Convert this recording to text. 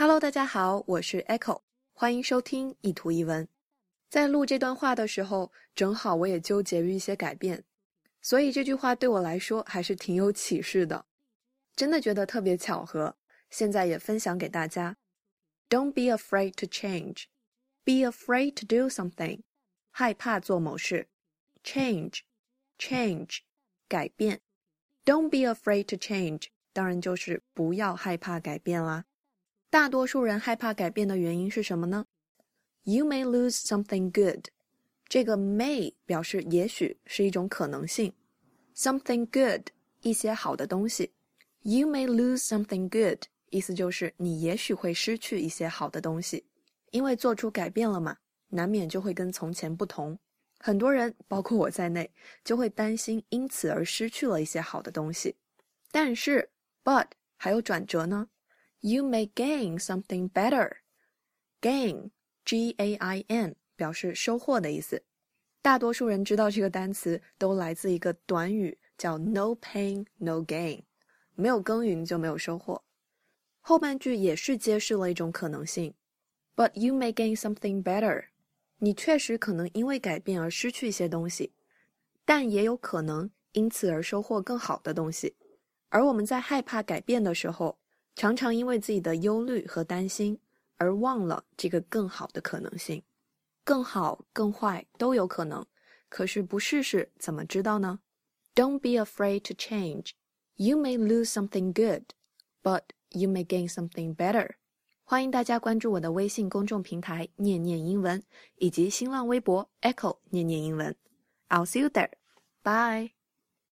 Hello，大家好，我是 Echo，欢迎收听一图一文。在录这段话的时候，正好我也纠结于一些改变，所以这句话对我来说还是挺有启示的，真的觉得特别巧合。现在也分享给大家。Don't be afraid to change. Be afraid to do something. 害怕做某事。Change, change，改变。Don't be afraid to change，当然就是不要害怕改变啦。大多数人害怕改变的原因是什么呢？You may lose something good。这个 may 表示也许是一种可能性。Something good，一些好的东西。You may lose something good，意思就是你也许会失去一些好的东西，因为做出改变了嘛，难免就会跟从前不同。很多人，包括我在内，就会担心因此而失去了一些好的东西。但是，but 还有转折呢。You may gain something better. Gain, G-A-I-N，表示收获的意思。大多数人知道这个单词都来自一个短语，叫 “no pain, no gain”。没有耕耘就没有收获。后半句也是揭示了一种可能性。But you may gain something better. 你确实可能因为改变而失去一些东西，但也有可能因此而收获更好的东西。而我们在害怕改变的时候，常常因为自己的忧虑和担心而忘了这个更好的可能性，更好、更坏都有可能。可是不试试怎么知道呢？Don't be afraid to change. You may lose something good, but you may gain something better. 欢迎大家关注我的微信公众平台“念念英文”以及新浪微博 “Echo 念念英文”。I'll see you there. Bye.